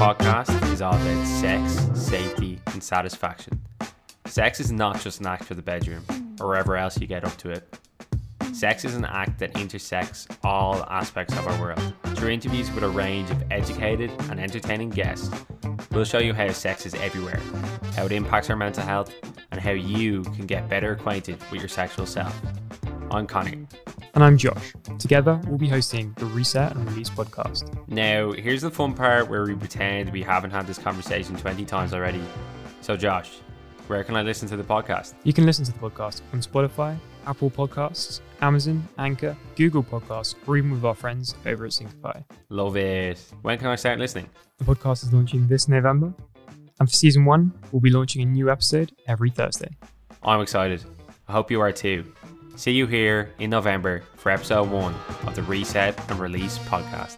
podcast is all about sex, safety, and satisfaction. Sex is not just an act for the bedroom or wherever else you get up to it. Sex is an act that intersects all aspects of our world. Through interviews with a range of educated and entertaining guests, we'll show you how sex is everywhere, how it impacts our mental health, and how you can get better acquainted with your sexual self. I'm Connor. And I'm Josh. Together, we'll be hosting the Reset and Release podcast. Now, here's the fun part where we pretend we haven't had this conversation 20 times already. So, Josh, where can I listen to the podcast? You can listen to the podcast on Spotify, Apple Podcasts, Amazon, Anchor, Google Podcasts, or even with our friends over at Syncify. Love it. When can I start listening? The podcast is launching this November, and for season one, we'll be launching a new episode every Thursday. I'm excited. I hope you are too. See you here in November for episode one of the Reset and Release podcast.